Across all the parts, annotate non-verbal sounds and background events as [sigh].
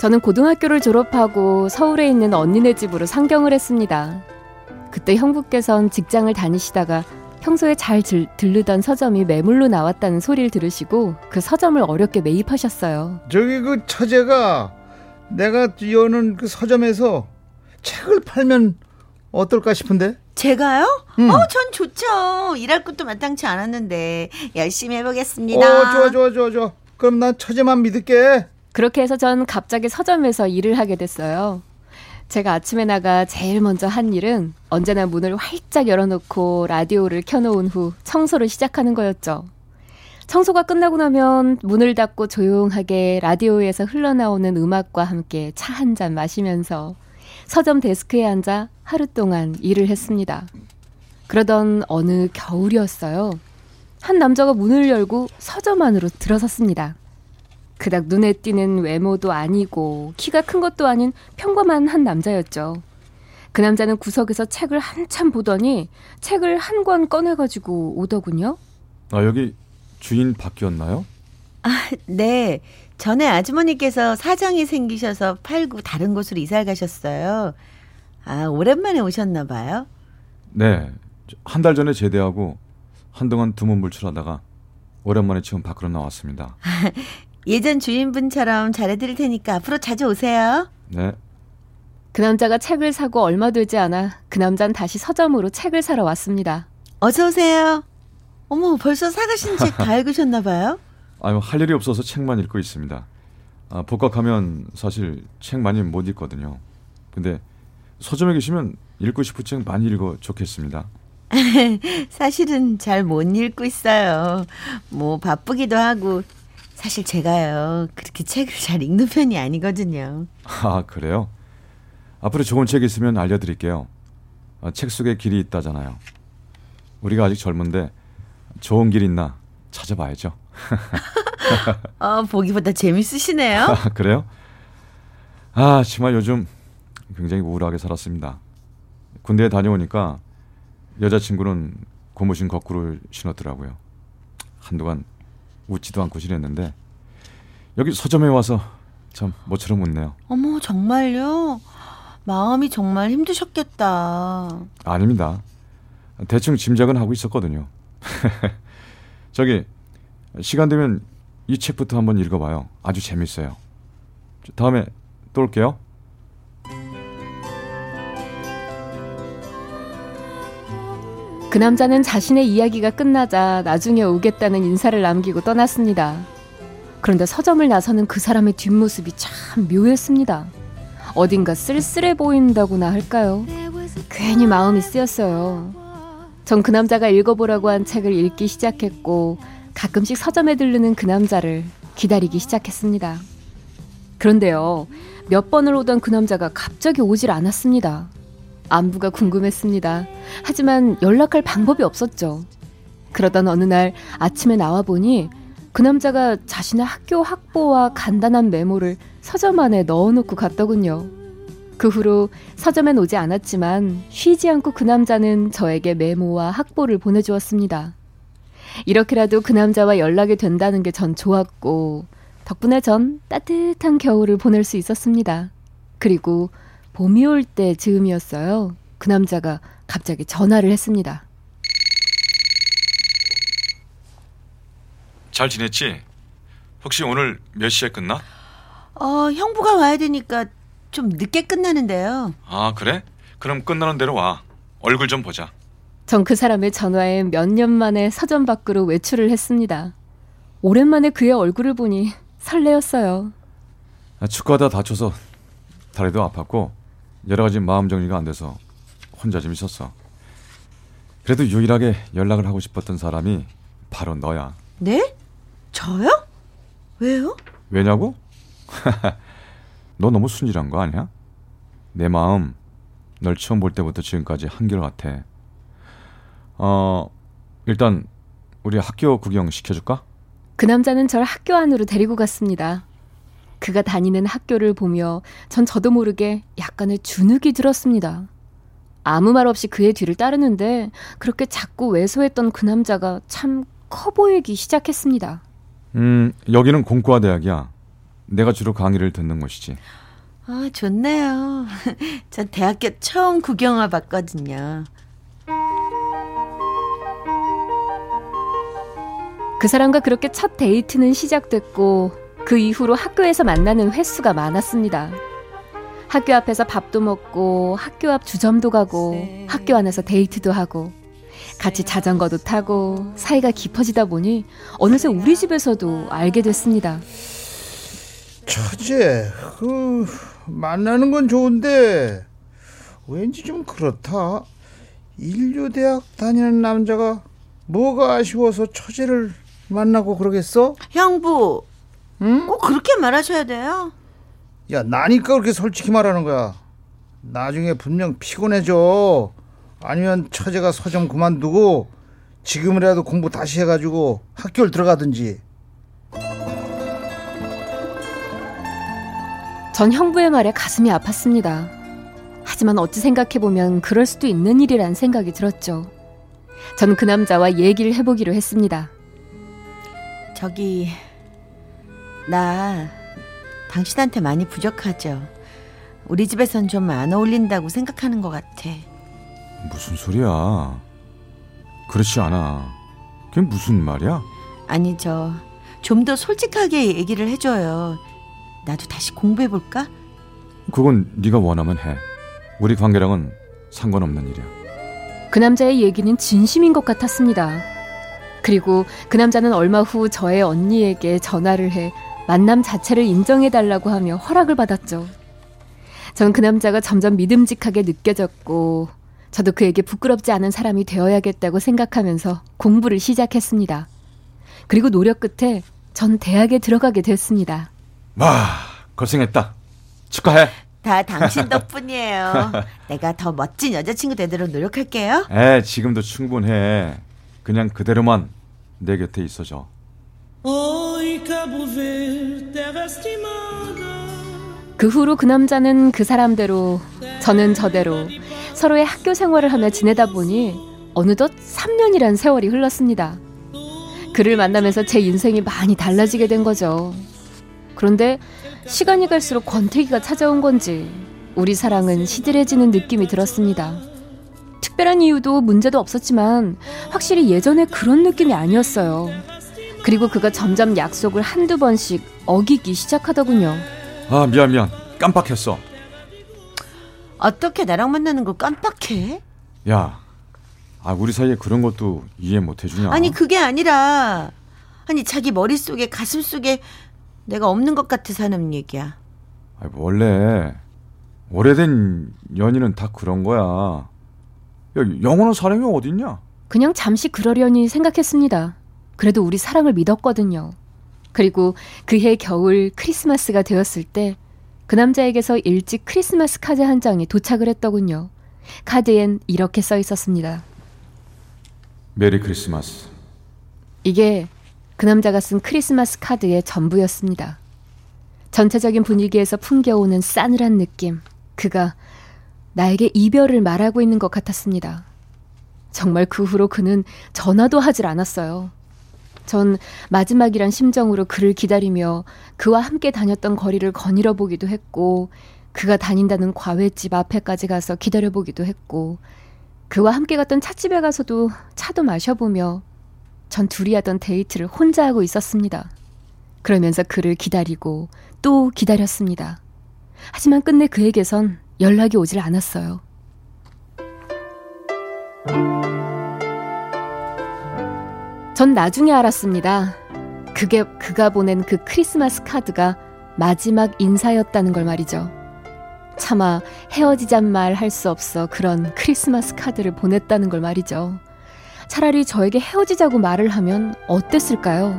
저는 고등학교를 졸업하고 서울에 있는 언니네 집으로 상경을 했습니다. 그때 형부께선 직장을 다니시다가 평소에 잘 들, 들르던 서점이 매물로 나왔다는 소리를 들으시고 그 서점을 어렵게 매입하셨어요. 저기 그 처제가 내가 여는 그 서점에서 책을 팔면 어떨까 싶은데? 제가요? 음. 어, 전 좋죠. 일할 것도 마땅치 않았는데 열심히 해보겠습니다. 어, 좋아, 좋아, 좋아, 좋아. 그럼 난 처제만 믿을게. 그렇게 해서 전 갑자기 서점에서 일을 하게 됐어요. 제가 아침에 나가 제일 먼저 한 일은 언제나 문을 활짝 열어놓고 라디오를 켜놓은 후 청소를 시작하는 거였죠. 청소가 끝나고 나면 문을 닫고 조용하게 라디오에서 흘러나오는 음악과 함께 차 한 잔 마시면서 서점 데스크에 앉아 하루 동안 일을 했습니다. 그러던 어느 겨울이었어요. 한 남자가 문을 열고 서점 안으로 들어섰습니다. 그닥 눈에 띄는 외모도 아니고 키가 큰 것도 아닌 평범한 한 남자였죠. 그 남자는 구석에서 책을 한참 보더니 책을 한 권 꺼내가지고 오더군요. 아 여기 주인 바뀌었나요? 아, 네. 전에 아주머니께서 사정이 생기셔서 팔고 다른 곳으로 이사 가셨어요. 아, 오랜만에 오셨나 봐요. 네. 한 달 전에 제대하고 한동안 두문불출하다가 오랜만에 지금 밖으로 나왔습니다. [laughs] 예전 주인분처럼 잘해드릴 테니까 앞으로 자주 오세요. 네. 그 남자가 책을 사고 얼마 되지 않아 그 남자는 다시 서점으로 책을 사러 왔습니다. 어서 오세요. 어머, 벌써 사가신 책 다 [laughs] 읽으셨나 봐요? 아유 할 일이 없어서 책만 읽고 있습니다. 아, 복학하면 사실 책 많이 못 읽거든요. 근데 서점에 계시면 읽고 싶은 책 많이 읽어 좋겠습니다. [laughs] 사실은 잘 못 읽고 있어요. 뭐 바쁘기도 하고 사실 제가요 그렇게 책을 잘 읽는 편이 아니거든요. 아 그래요? 앞으로 좋은 책 있으면 알려드릴게요. 아, 책 속에 길이 있다잖아요. 우리가 아직 젊은데 좋은 길 있나 찾아봐야죠. 어, [laughs] 보기보다 재밌으시네요. [laughs] 아, 그래요? 아 정말 요즘 굉장히 우울하게 살았습니다. 군대에 다녀오니까 여자친구는 고무신 거꾸로 신었더라고요. 한동안 웃지도 않고 지냈는데 여기 서점에 와서 참 모처럼 웃네요. 어머 정말요? 마음이 정말 힘드셨겠다. 아닙니다. 대충 짐작은 하고 있었거든요. [laughs] 저기 시간 되면 이 책부터 한번 읽어봐요. 아주 재밌어요. 다음에 또 올게요. 그 남자는 자신의 이야기가 끝나자 나중에 오겠다는 인사를 남기고 떠났습니다. 그런데 서점을 나서는 그 사람의 뒷모습이 참 묘했습니다. 어딘가 쓸쓸해 보인다고나 할까요? 괜히 마음이 쓰였어요. 전 그 남자가 읽어보라고 한 책을 읽기 시작했고 가끔씩 서점에 들르는 그 남자를 기다리기 시작했습니다. 그런데요, 몇 번을 오던 그 남자가 갑자기 오질 않았습니다. 안부가 궁금했습니다. 하지만 연락할 방법이 없었죠. 그러던 어느 날 아침에 나와 보니 그 남자가 자신의 학교 학보와 간단한 메모를 서점 안에 넣어놓고 갔더군요. 그 후로 서점엔 오지 않았지만 쉬지 않고 그 남자는 저에게 메모와 학보를 보내주었습니다. 이렇게라도 그 남자와 연락이 된다는 게 전 좋았고 덕분에 전 따뜻한 겨울을 보낼 수 있었습니다. 그리고 봄이 올 때 즈음이었어요. 그 남자가 갑자기 전화를 했습니다. 잘 지냈지? 혹시 오늘 몇 시에 끝나? 어, 형부가 와야 되니까 좀 늦게 끝나는데요. 아 그래? 그럼 끝나는 대로 와. 얼굴 좀 보자. 전 그 사람의 전화에 몇 년 만에 서점 밖으로 외출을 했습니다. 오랜만에 그의 얼굴을 보니 설레었어요. 아, 축구하다 다쳐서 다리도 아팠고 여러 가지 마음 정리가 안 돼서 혼자 좀 있었어. 그래도 유일하게 연락을 하고 싶었던 사람이 바로 너야. 네? 저요? 왜요? 왜냐고? [laughs] 너 너무 순진한 거 아니야? 내 마음 널 처음 볼 때부터 지금까지 한결같아. 어, 일단 우리 학교 구경 시켜줄까? 그 남자는 절 학교 안으로 데리고 갔습니다. 그가 다니는 학교를 보며 전 저도 모르게 약간의 주눅이 들었습니다. 아무 말 없이 그의 뒤를 따르는데 그렇게 자꾸 왜소했던 그 남자가 참 커 보이기 시작했습니다. 음, 여기는 공과 대학이야. 내가 주로 강의를 듣는 곳이지. 아, 좋네요. [laughs] 전 대학교 처음 구경 와 봤거든요. 그 사람과 그렇게 첫 데이트는 시작됐고 그 이후로 학교에서 만나는 횟수가 많았습니다. 학교 앞에서 밥도 먹고 학교 앞 주점도 가고 학교 안에서 데이트도 하고 같이 자전거도 타고 사이가 깊어지다 보니 어느새 우리 집에서도 알게 됐습니다. 처제, 그 만나는 건 좋은데 왠지 좀 그렇다. 인류대학 다니는 남자가 뭐가 아쉬워서 처제를 만나고 그러겠어? 형부, 응? 꼭 그렇게 말하셔야 돼요. 야, 나니까 그렇게 솔직히 말하는 거야. 나중에 분명 피곤해져. 아니면 처제가 서점 그만두고 지금이라도 공부 다시 해가지고 학교를 들어가든지. 전 형부의 말에 가슴이 아팠습니다. 하지만 어찌 생각해보면 그럴 수도 있는 일이란 생각이 들었죠. 전 그 남자와 얘기를 해보기로 했습니다. 저기, 나 당신한테 많이 부족하죠. 우리 집에선 좀 안 어울린다고 생각하는 것 같아. 무슨 소리야? 그렇지 않아. 그게 무슨 말이야? 아니, 저, 좀 더 솔직하게 얘기를 해줘요. 나도 다시 공부해볼까? 그건 네가 원하면 해. 우리 관계랑은 상관없는 일이야. 그 남자의 얘기는 진심인 것 같았습니다. 그리고 그 남자는 얼마 후 저의 언니에게 전화를 해 만남 자체를 인정해달라고 하며 허락을 받았죠. 전 그 남자가 점점 믿음직하게 느껴졌고, 저도 그에게 부끄럽지 않은 사람이 되어야겠다고 생각하면서 공부를 시작했습니다. 그리고 노력 끝에 전 대학에 들어가게 됐습니다. 와, 고생했다. 축하해. 다 당신 덕분이에요. [laughs] 내가 더 멋진 여자친구 되도록 노력할게요. 에, 지금도 충분해. 그냥 그대로만 내 곁에 있어줘. 그 후로 그 남자는 그 사람대로, 저는 저대로 서로의 학교 생활을 하며 지내다 보니 어느덧 3년이란 세월이 흘렀습니다. 그를 만나면서 제 인생이 많이 달라지게 된 거죠. 그런데 시간이 갈수록 권태기가 찾아온 건지 우리 사랑은 시들해지는 느낌이 들었습니다. 특별한 이유도 문제도 없었지만 확실히 예전에 그런 느낌이 아니었어요. 그리고 그가 점점 약속을 한두 번씩 어기기 시작하더군요. 아, 미안, 미안. 깜빡했어. 어떻게 나랑 만나는 걸 깜빡해? 야, 아, 우리 사이에 그런 것도 이해 못 해주냐? 아니 그게 아니라 아니 자기 머릿속에 가슴속에 내가 없는 것 같아서 하는 얘기야. 아, 원래 오래된 연인은 다 그런 거야. 야, 영원한 사랑이 어딨냐? 그냥 잠시 그러려니 생각했습니다. 그래도 우리 사랑을 믿었거든요. 그리고 그해 겨울 크리스마스가 되었을 때 그 남자에게서 일찍 크리스마스 카드 한 장이 도착을 했더군요. 카드엔 이렇게 써 있었습니다. Merry Christmas. 이게 그 남자가 쓴 크리스마스 카드의 전부였습니다. 전체적인 분위기에서 풍겨오는 싸늘한 느낌. 그가 나에게 이별을 말하고 있는 것 같았습니다. 정말 그 후로 그는 전화도 하질 않았어요. 전 마지막이란 심정으로 그를 기다리며 그와 함께 다녔던 거리를 거닐어 보기도 했고, 그가 다닌다는 과외집 앞에까지 가서 기다려 보기도 했고, 그와 함께 갔던 찻집에 가서도 차도 마셔보며 전 둘이 하던 데이트를 혼자 하고 있었습니다. 그러면서 그를 기다리고 또 기다렸습니다. 하지만 끝내 그에게선 연락이 오질 않았어요. 전 나중에 알았습니다. 그게 그가 보낸 그 크리스마스 카드가 마지막 인사였다는 걸 말이죠. 차마 헤어지잔 말 할 수 없어 그런 크리스마스 카드를 보냈다는 걸 말이죠. 차라리 저에게 헤어지자고 말을 하면 어땠을까요?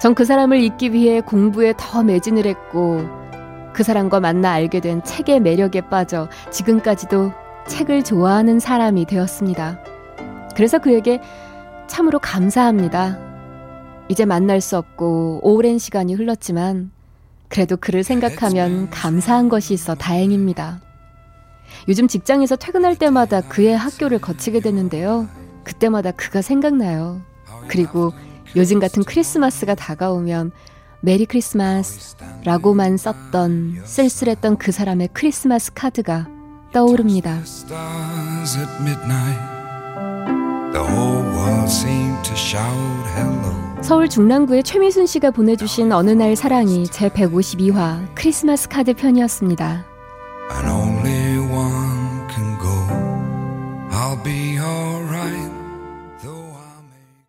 전 그 사람을 잊기 위해 공부에 더 매진을 했고 그 사람과 만나 알게 된 책의 매력에 빠져 지금까지도 책을 좋아하는 사람이 되었습니다. 그래서 그에게 참으로 감사합니다. 이제 만날 수 없고 오랜 시간이 흘렀지만 그래도 그를 생각하면 감사한 것이 있어 다행입니다. 요즘 직장에서 퇴근할 때마다 그의 학교를 거치게 되는데요. 그때마다 그가 생각나요. 그리고 요즘 같은 크리스마스가 다가오면 메리 크리스마스 라고만 썼던 쓸쓸했던 그 사람의 크리스마스 카드가 떠오릅니다. Stars at midnight. The whole world seemed to shout hello. 서울 중랑구의 최미순 씨가 보내주신 어느 날 사랑이 제 152화 크리스마스 카드 편이었습니다.